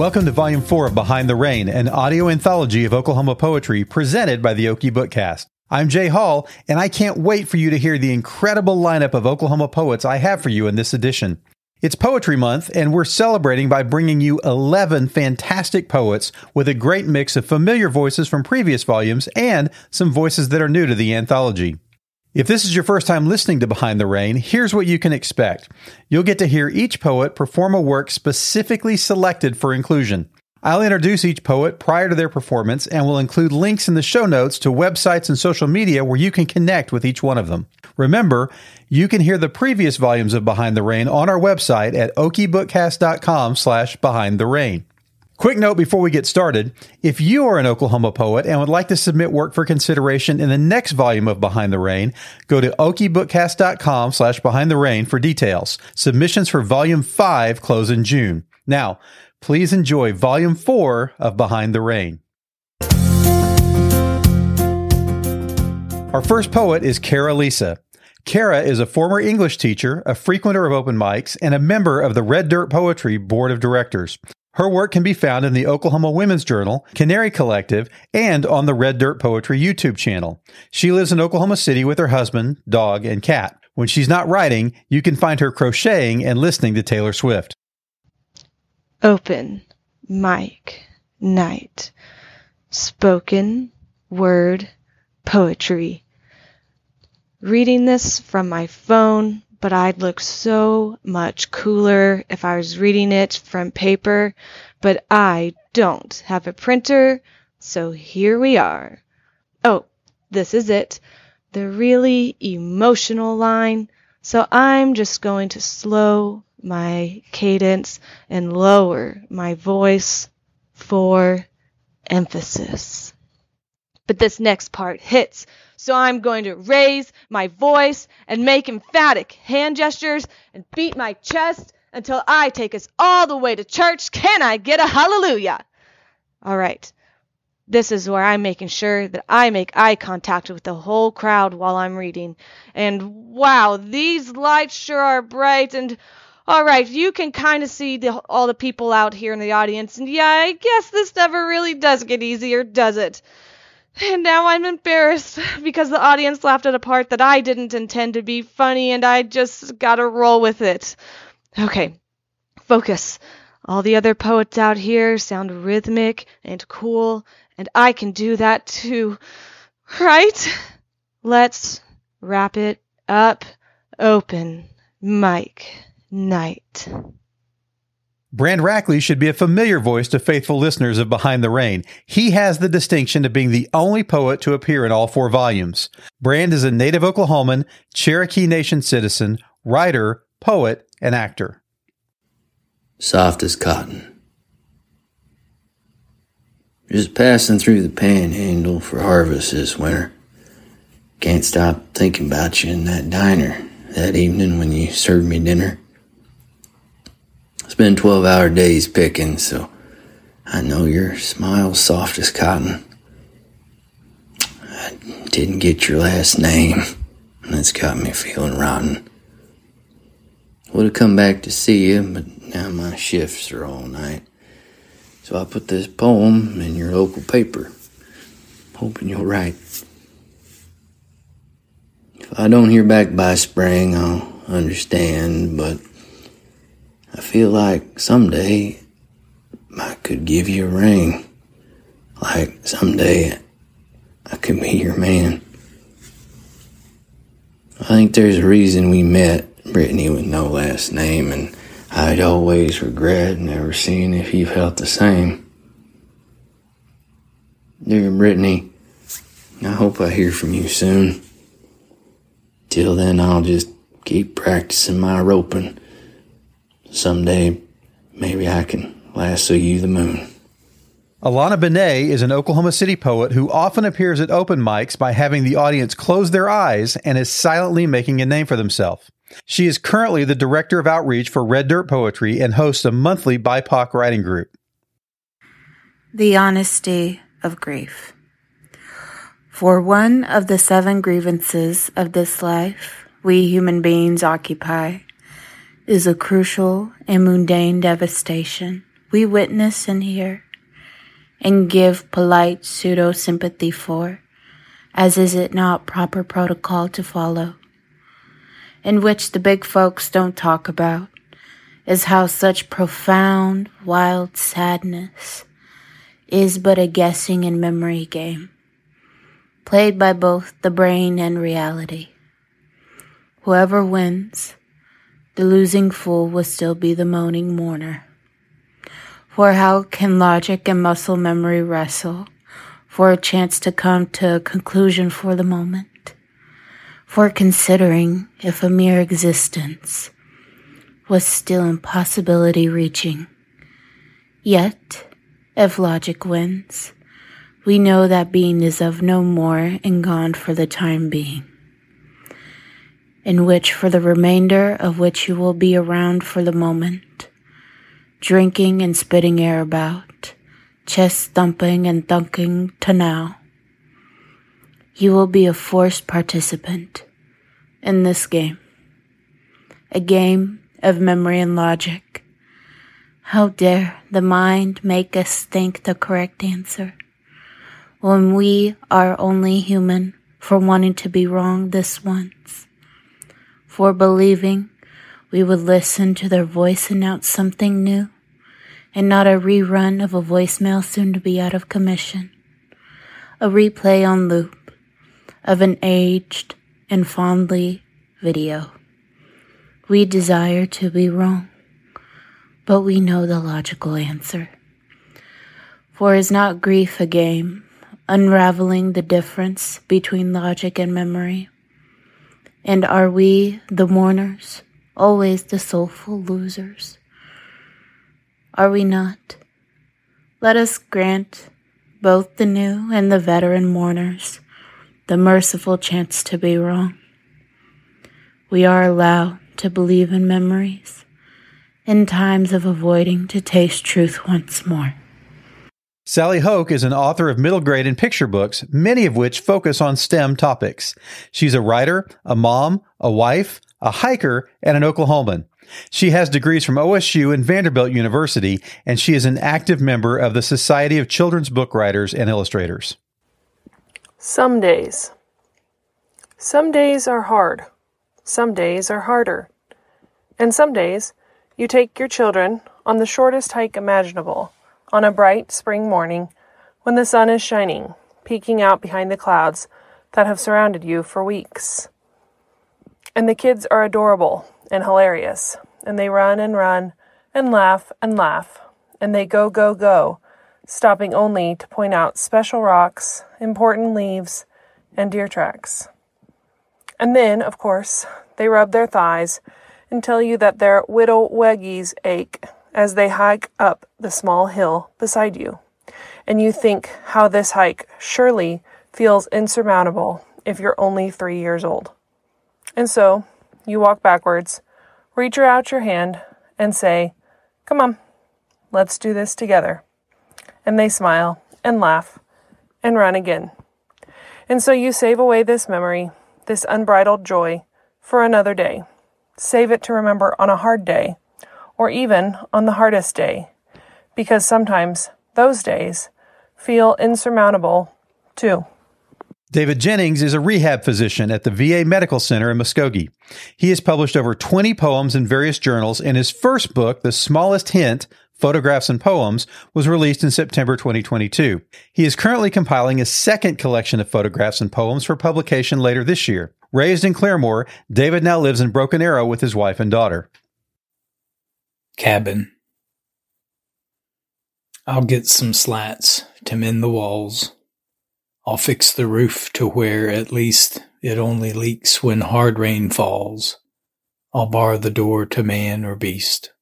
Welcome to Volume 4 of Behind the Rain, an audio anthology of Oklahoma poetry presented by the Okie Bookcast. I'm Jay Hall, and I can't wait for you to hear the incredible lineup of Oklahoma poets I have for you in this edition. It's Poetry Month, and we're celebrating by bringing you 11 fantastic poets with a great mix of familiar voices from previous volumes and some voices that are new to the anthology. If this is your first time listening to Behind the Rain, here's what you can expect. You'll get to hear each poet perform a work specifically selected for inclusion. I'll introduce each poet prior to their performance and will include links in the show notes to websites and social media where you can connect with each one of them. Remember, you can hear the previous volumes of Behind the Rain on our website at okiebookcast.com slash behind the rain. Quick note before we get started. If you are an Oklahoma poet and would like to submit work for consideration in the next volume of Behind the Rain, go to okiebookcast.com slash behind the rain for details. Submissions for volume five close in June. Now, please enjoy volume four of Behind the Rain. Our first poet is Kara Lisa. Kara is a former English teacher, a frequenter of open mics, and a member of the Red Dirt Poetry Board of Directors. Her work can be found in the Oklahoma Women's Journal, Canary Collective, and on the Red Dirt Poetry YouTube channel. She lives in Oklahoma City with her husband, dog, and cat. When she's not writing, you can find her crocheting and listening to Taylor Swift. Open, mic, night. Spoken, word, poetry. Reading this from my phone but I'd look so much cooler if I was reading it from paper, but I don't have a printer, so here we are. Oh, this is it, the really emotional line, so I'm just going to slow my cadence and lower my voice for emphasis. But this next part hits so I'm going to raise my voice and make emphatic hand gestures and beat my chest until I take us all the way to church. Can I get a hallelujah? All right. This is where I'm making sure that I make eye contact with the whole crowd while I'm reading. And wow, these lights sure are bright and all right, you can kind of see the, all the people out here in the audience. And yeah, I guess this never really does get easier, does it? And now I'm embarrassed because the audience laughed at a part that I didn't intend to be funny and I just gotta roll with it. Okay, focus. All the other poets out here sound rhythmic and cool, and I can do that too. Right? Let's wrap it up. Open mic night. Brand Rackley should be a familiar voice to faithful listeners of Behind the Rain. He has the distinction of being the only poet to appear in all four volumes. Brand is a native Oklahoman, Cherokee Nation citizen, writer, poet, and actor. Soft as cotton. Just passing through the panhandle for harvest this winter. Can't stop thinking about you in that diner that evening when you served me dinner spend 12 hour days picking, so I know your smile's soft as cotton. I didn't get your last name, and it's got me feeling rotten. Would have come back to see you, but now my shifts are all night. So I put this poem in your local paper, hoping you'll write. If I don't hear back by spring, I'll understand, but I feel like someday I could give you a ring. Like someday I could be your man. I think there's a reason we met, Brittany with no last name, and I'd always regret never seeing if you felt the same. Dear Brittany, I hope I hear from you soon. Till then, I'll just keep practicing my roping someday maybe I can lasso you the moon. Alannah Benae is an Oklahoma City poet who often appears at open mics by having the audience close their eyes and is silently making a name for themselves. She is currently the director of outreach for Red Dirt Poetry and hosts a monthly BIPOC writing group. The honesty of grief. For one of the seven grievances of this life we human beings occupy is a crucial and mundane devastation we witness and hear and give polite pseudo sympathy for, as is it not proper protocol to follow, in which the big folks don't talk about, is how such profound, wild sadness is but a guessing and memory game, played by both the brain and reality. Whoever wins, the losing fool will still be the moaning mourner. For how can logic and muscle memory wrestle for a chance to come to a conclusion for the moment? For considering if a mere existence was still impossibility reaching. Yet, if logic wins, we know that being is of no more and gone for the time being in which for the remainder of which you will be around for the moment, drinking and spitting air about, chest thumping and thunking to now. You will be a forced participant in this game, a game of memory and logic. How dare the mind make us think the correct answer when we are only human for wanting to be wrong this once? For believing we would listen to their voice announce something new and not a rerun of a voicemail soon to be out of commission, a replay on loop of an aged and fondly video. We desire to be wrong, but we know the logical answer. For is not grief a game, unraveling the difference between logic and memory? And are we, the mourners, always the soulful losers? Are we not? Let us grant both the new and the veteran mourners the merciful chance to be wrong. We are allowed to believe in memories in times of avoiding to taste truth once more. Sally Hoch is an author of middle grade and picture books, many of which focus on STEM topics. She's a writer, a mom, a wife, a hiker, and an Oklahoman. She has degrees from OSU and Vanderbilt University, and she is an active member of the Society of Children's Book Writers and Illustrators. Some days. Some days are hard. Some days are harder. And some days you take your children on the shortest hike imaginable on a bright spring morning when the sun is shining, peeking out behind the clouds that have surrounded you for weeks. And the kids are adorable and hilarious, and they run and run and laugh and laugh, and they go, go, go, stopping only to point out special rocks, important leaves, and deer tracks. And then, of course, they rub their thighs and tell you that their whittle weggies ache as they hike up the small hill beside you. And you think how this hike surely feels insurmountable if you're only three years old. And so you walk backwards, reach out your hand, and say, Come on, let's do this together. And they smile and laugh and run again. And so you save away this memory, this unbridled joy, for another day. Save it to remember on a hard day or even on the hardest day, because sometimes those days feel insurmountable too. David Jennings is a rehab physician at the VA Medical Center in Muskogee. He has published over 20 poems in various journals, and his first book, The Smallest Hint Photographs and Poems, was released in September 2022. He is currently compiling a second collection of photographs and poems for publication later this year. Raised in Claremore, David now lives in Broken Arrow with his wife and daughter cabin. I'll get some slats to mend the walls. I'll fix the roof to where at least it only leaks when hard rain falls. I'll bar the door to man or beast.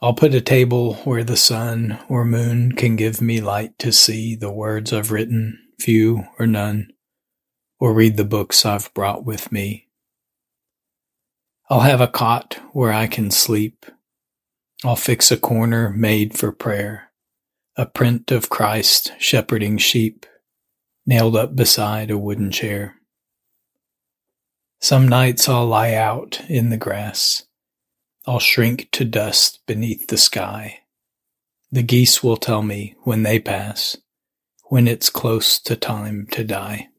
I'll put a table where the sun or moon can give me light to see the words I've written, few or none, or read the books I've brought with me. I'll have a cot where I can sleep. I'll fix a corner made for prayer, a print of Christ shepherding sheep, nailed up beside a wooden chair. Some nights I'll lie out in the grass. I'll shrink to dust beneath the sky, The geese will tell me when they pass, when it's close to time to die.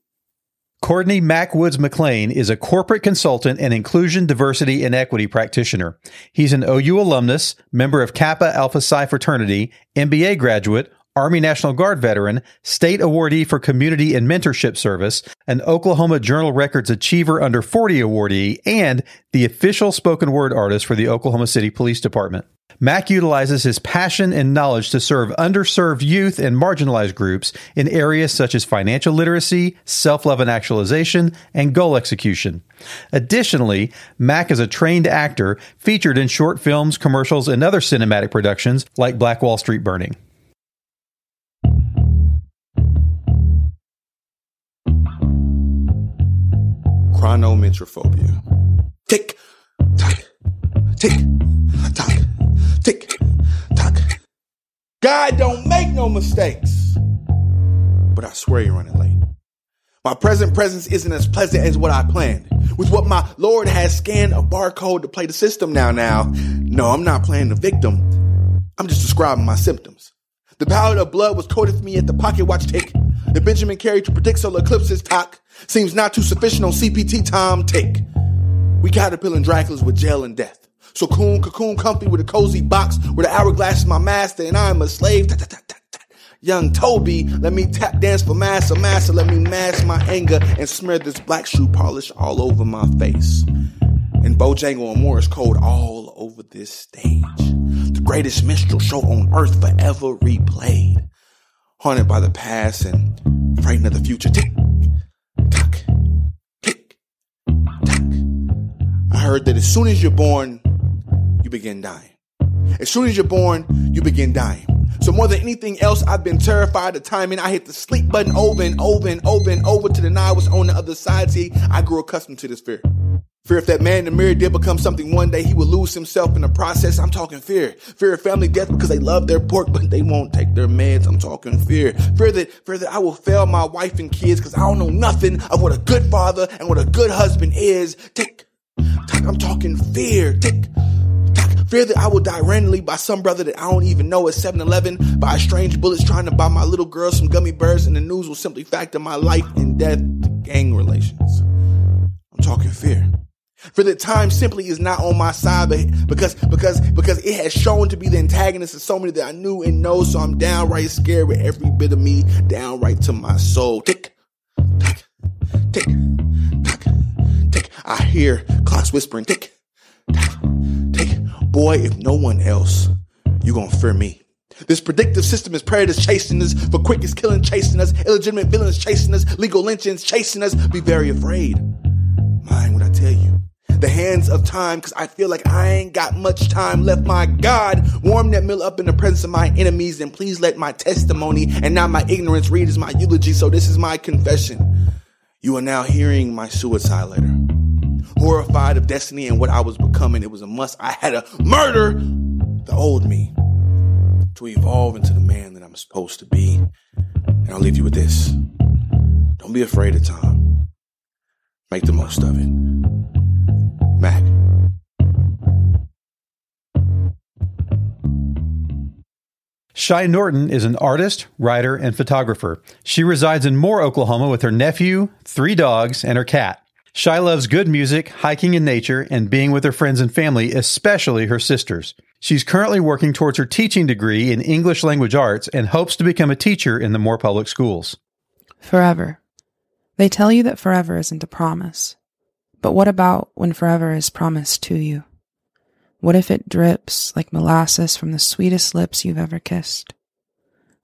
Courtney Mac Woods McLean is a corporate consultant and inclusion, diversity, and equity practitioner. He's an OU alumnus, member of Kappa Alpha Psi fraternity, MBA graduate, Army National Guard veteran, state awardee for community and mentorship service, an Oklahoma Journal Records Achiever Under 40 awardee, and the official spoken word artist for the Oklahoma City Police Department. Mac utilizes his passion and knowledge to serve underserved youth and marginalized groups in areas such as financial literacy, self love and actualization, and goal execution. Additionally, Mac is a trained actor featured in short films, commercials, and other cinematic productions like Black Wall Street Burning. Chronometrophobia. Tick, tock, tick, tock, tick, tock. God don't make no mistakes. But I swear you're running late. My present presence isn't as pleasant as what I planned. With what my Lord has scanned a barcode to play the system now. Now, no, I'm not playing the victim. I'm just describing my symptoms. The palette of blood was coated for me at the pocket watch tick. The Benjamin carried to predict solar eclipses talk seems not too sufficient on CPT time take. We caterpillar Draculas with jail and death. So coon, cocoon, comfy with a cozy box where the hourglass is my master and I'm a slave. Ta, ta, ta. Young Toby, let me tap dance for master, master. let me mask my anger and smear this black shoe polish all over my face. And Bojangle and Morse code all over this stage. The greatest minstrel show on earth forever replayed. Haunted by the past and frightened of the future. Heard that as soon as you're born, you begin dying. As soon as you're born, you begin dying. So more than anything else, I've been terrified of timing. I hit the sleep button over and over and over and over to deny what's on the other side. See, I grew accustomed to this fear. Fear if that man in the mirror did become something one day, he would lose himself in the process. I'm talking fear. Fear of family death because they love their pork, but they won't take their meds. I'm talking fear. Fear that, fear that I will fail my wife and kids because I don't know nothing of what a good father and what a good husband is. Tock, I'm talking fear. Tick. Fear that I will die randomly by some brother that I don't even know at 7-Eleven by strange bullets trying to buy my little girl some gummy bears and the news will simply factor my life and death to gang relations. I'm talking fear. For the time simply is not on my side, but because because because it has shown to be the antagonist of so many that I knew and know. So I'm downright scared with every bit of me, downright to my soul. Tick, tick, tick. I hear clocks whispering. Tick, tick. Boy, if no one else, you gonna fear me. This predictive system is predators chasing us, for quick quickest killing chasing us, illegitimate villains chasing us, legal lynchings chasing us. Be very afraid. Mind what I tell you the hands of time because I feel like I ain't got much time left. My God, warm that meal up in the presence of my enemies and please let my testimony and not my ignorance read as my eulogy. So this is my confession. You are now hearing my suicide letter. Horrified of destiny and what I was becoming, it was a must. I had to murder the old me to evolve into the man that I'm supposed to be. And I'll leave you with this. Don't be afraid of time. Make the most of it. Mac. Shy Norton is an artist, writer, and photographer. She resides in Moore, Oklahoma with her nephew, three dogs, and her cat. Shy loves good music, hiking in nature, and being with her friends and family, especially her sisters. She's currently working towards her teaching degree in English language arts and hopes to become a teacher in the Moore Public Schools. Forever. They tell you that forever isn't a promise. But what about when forever is promised to you? What if it drips like molasses from the sweetest lips you've ever kissed?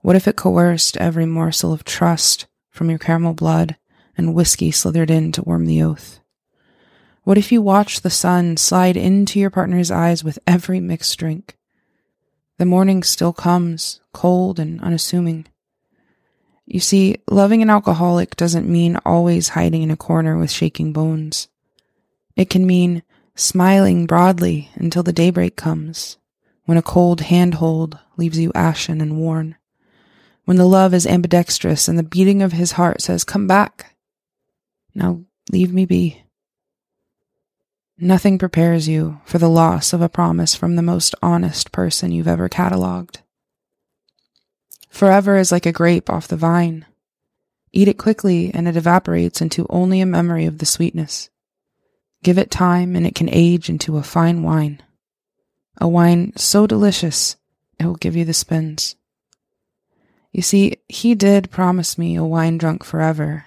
What if it coerced every morsel of trust from your caramel blood and whiskey slithered in to warm the oath? What if you watched the sun slide into your partner's eyes with every mixed drink? The morning still comes, cold and unassuming. You see, loving an alcoholic doesn't mean always hiding in a corner with shaking bones. It can mean smiling broadly until the daybreak comes, when a cold handhold leaves you ashen and worn, when the love is ambidextrous and the beating of his heart says, Come back. Now leave me be. Nothing prepares you for the loss of a promise from the most honest person you've ever catalogued. Forever is like a grape off the vine. Eat it quickly and it evaporates into only a memory of the sweetness. Give it time and it can age into a fine wine. A wine so delicious it will give you the spins. You see, he did promise me a wine drunk forever,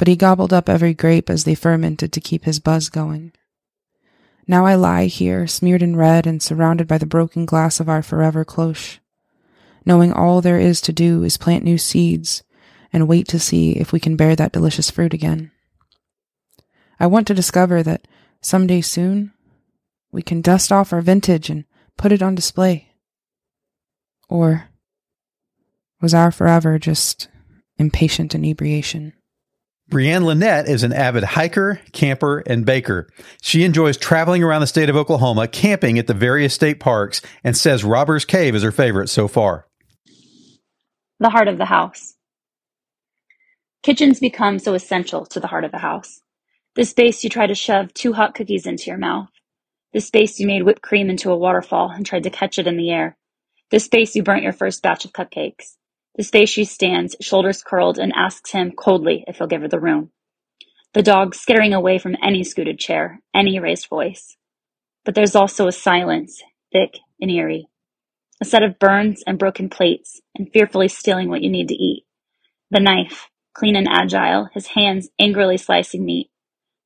but he gobbled up every grape as they fermented to keep his buzz going. Now I lie here, smeared in red and surrounded by the broken glass of our forever cloche, knowing all there is to do is plant new seeds and wait to see if we can bear that delicious fruit again. I want to discover that someday soon we can dust off our vintage and put it on display. Or was our forever just impatient inebriation? Breanne Lynnett is an avid hiker, camper, and baker. She enjoys traveling around the state of Oklahoma, camping at the various state parks, and says Robbers Cave is her favorite so far. The heart of the house. Kitchens become so essential to the heart of the house. The space you try to shove two hot cookies into your mouth. The space you made whipped cream into a waterfall and tried to catch it in the air. The space you burnt your first batch of cupcakes. The space she stands, shoulders curled, and asks him coldly if he'll give her the room. The dog skittering away from any scooted chair, any raised voice. But there's also a silence, thick and eerie. A set of burns and broken plates, and fearfully stealing what you need to eat. The knife, clean and agile, his hands angrily slicing meat.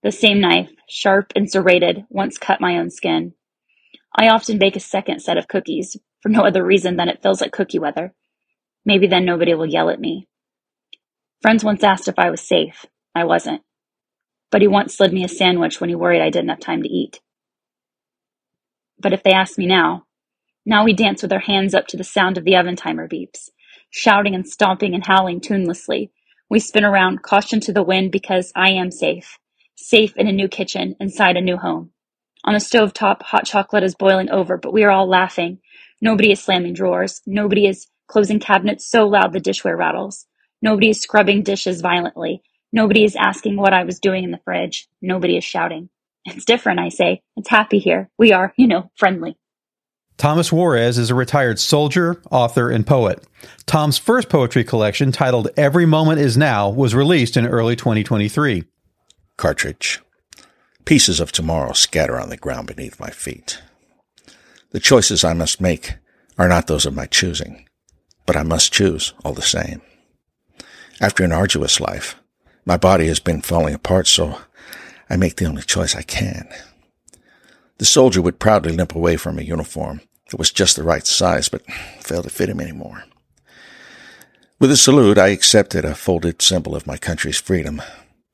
The same knife, sharp and serrated, once cut my own skin. I often bake a second set of cookies, for no other reason than it feels like cookie weather. Maybe then nobody will yell at me. Friends once asked if I was safe. I wasn't. But he once slid me a sandwich when he worried I didn't have time to eat. But if they ask me now, now we dance with our hands up to the sound of the oven timer beeps, shouting and stomping and howling tunelessly. We spin around, caution to the wind because I am safe. Safe in a new kitchen, inside a new home. On the stove top, hot chocolate is boiling over, but we are all laughing. Nobody is slamming drawers. Nobody is closing cabinets so loud the dishware rattles. Nobody is scrubbing dishes violently. Nobody is asking what I was doing in the fridge. Nobody is shouting. It's different, I say. It's happy here. We are, you know, friendly. Thomas Juarez is a retired soldier, author, and poet. Tom's first poetry collection, titled Every Moment Is Now, was released in early 2023. Cartridge. Pieces of tomorrow scatter on the ground beneath my feet. The choices I must make are not those of my choosing but I must choose all the same. After an arduous life, my body has been falling apart, so I make the only choice I can. The soldier would proudly limp away from a uniform that was just the right size, but failed to fit him anymore. With a salute, I accepted a folded symbol of my country's freedom,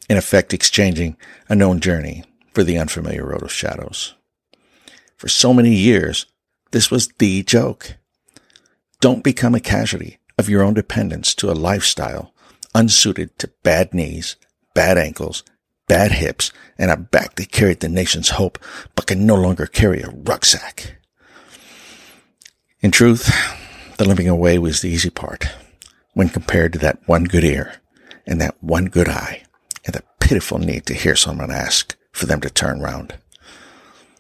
in effect exchanging a known journey for the unfamiliar road of shadows. For so many years, this was the joke. Don't become a casualty of your own dependence to a lifestyle unsuited to bad knees, bad ankles, bad hips, and a back that carried the nation's hope but can no longer carry a rucksack. In truth, the limping away was the easy part when compared to that one good ear and that one good eye and the pitiful need to hear someone ask for them to turn round.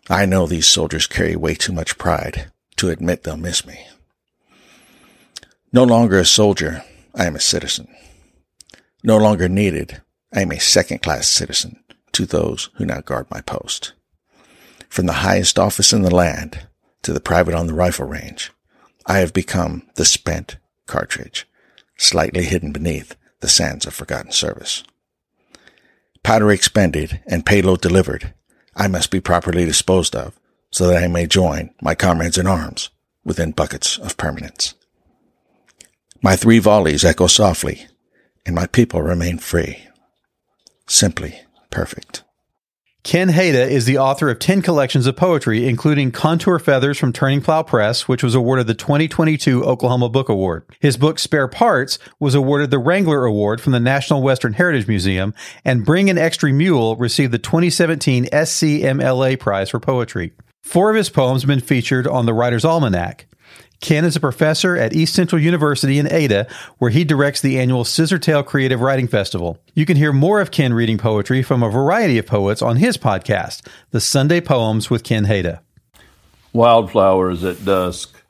I know these soldiers carry way too much pride to admit they'll miss me. No longer a soldier, I am a citizen. No longer needed, I am a second class citizen to those who now guard my post. From the highest office in the land to the private on the rifle range, I have become the spent cartridge, slightly hidden beneath the sands of forgotten service. Powder expended and payload delivered, I must be properly disposed of so that I may join my comrades in arms within buckets of permanence. My three volleys echo softly, and my people remain free. Simply perfect. Ken Hada is the author of 10 collections of poetry, including Contour Feathers from Turning Plow Press, which was awarded the 2022 Oklahoma Book Award. His book Spare Parts was awarded the Wrangler Award from the National Western Heritage Museum, and Bring an Extra Mule received the 2017 SCMLA Prize for Poetry. Four of his poems have been featured on the Writer's Almanac. Ken is a professor at East Central University in Ada, where he directs the annual Scissortail Creative Writing Festival. You can hear more of Ken reading poetry from a variety of poets on his podcast, The Sunday Poems with Ken Hada. Wildflowers at dusk.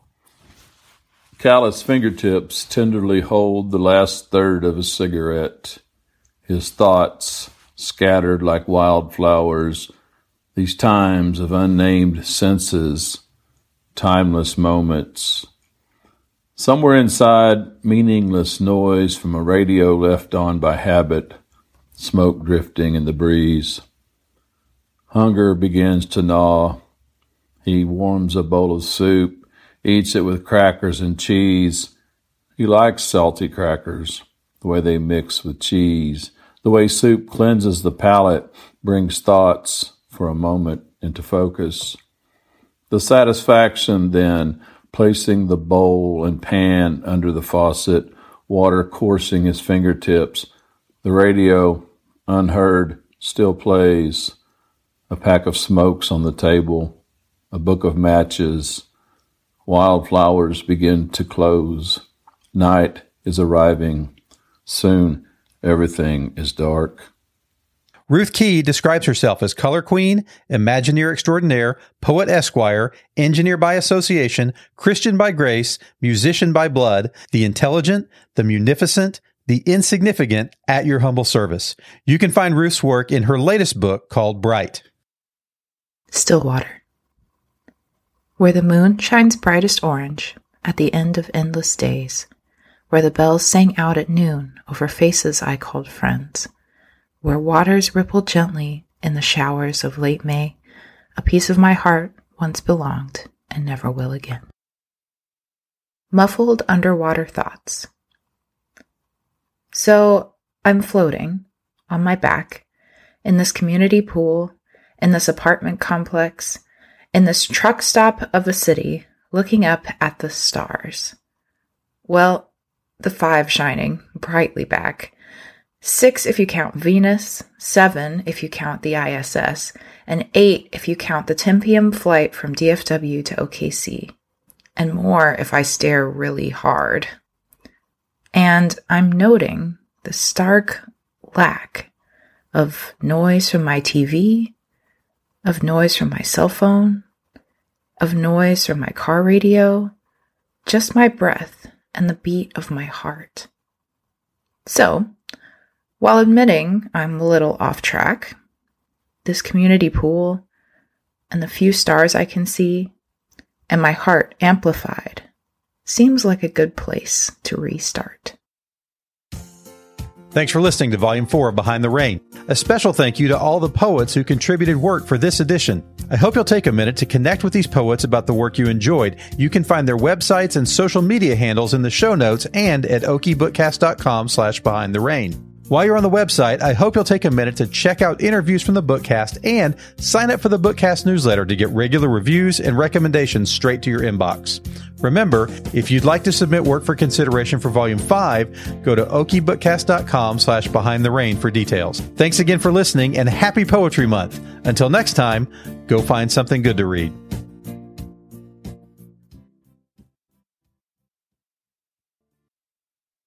Callous fingertips tenderly hold the last third of a cigarette. His thoughts scattered like wildflowers, these times of unnamed senses, timeless moments. Somewhere inside, meaningless noise from a radio left on by habit, smoke drifting in the breeze. Hunger begins to gnaw. He warms a bowl of soup eats it with crackers and cheese. He likes salty crackers, the way they mix with cheese, the way soup cleanses the palate, brings thoughts for a moment into focus. The satisfaction then, placing the bowl and pan under the faucet, water coursing his fingertips, the radio, unheard, still plays, a pack of smokes on the table, a book of matches, Wildflowers begin to close. Night is arriving. Soon everything is dark. Ruth Key describes herself as color queen, Imagineer extraordinaire, poet esquire, engineer by association, Christian by grace, musician by blood, the intelligent, the munificent, the insignificant at your humble service. You can find Ruth's work in her latest book called Bright. Stillwater where the moon shines brightest orange at the end of endless days, where the bells sang out at noon over faces I called friends, where waters rippled gently in the showers of late May, a piece of my heart once belonged and never will again. Muffled underwater thoughts. So I'm floating on my back in this community pool, in this apartment complex, in this truck stop of a city, looking up at the stars. Well, the five shining brightly back. Six if you count Venus, seven if you count the ISS, and eight if you count the 10 p.m. flight from DFW to OKC, and more if I stare really hard. And I'm noting the stark lack of noise from my TV, of noise from my cell phone, of noise from my car radio, just my breath and the beat of my heart. So, while admitting I'm a little off track, this community pool and the few stars I can see and my heart amplified seems like a good place to restart. Thanks for listening to Volume 4 of Behind the Rain. A special thank you to all the poets who contributed work for this edition. I hope you'll take a minute to connect with these poets about the work you enjoyed. You can find their websites and social media handles in the show notes and at okiebookcast.com slash behind the rain. While you're on the website, I hope you'll take a minute to check out interviews from the Bookcast and sign up for the Bookcast newsletter to get regular reviews and recommendations straight to your inbox. Remember, if you'd like to submit work for consideration for Volume 5, go to okiebookcast.com slash behind the rain for details. Thanks again for listening and happy Poetry Month. Until next time, go find something good to read.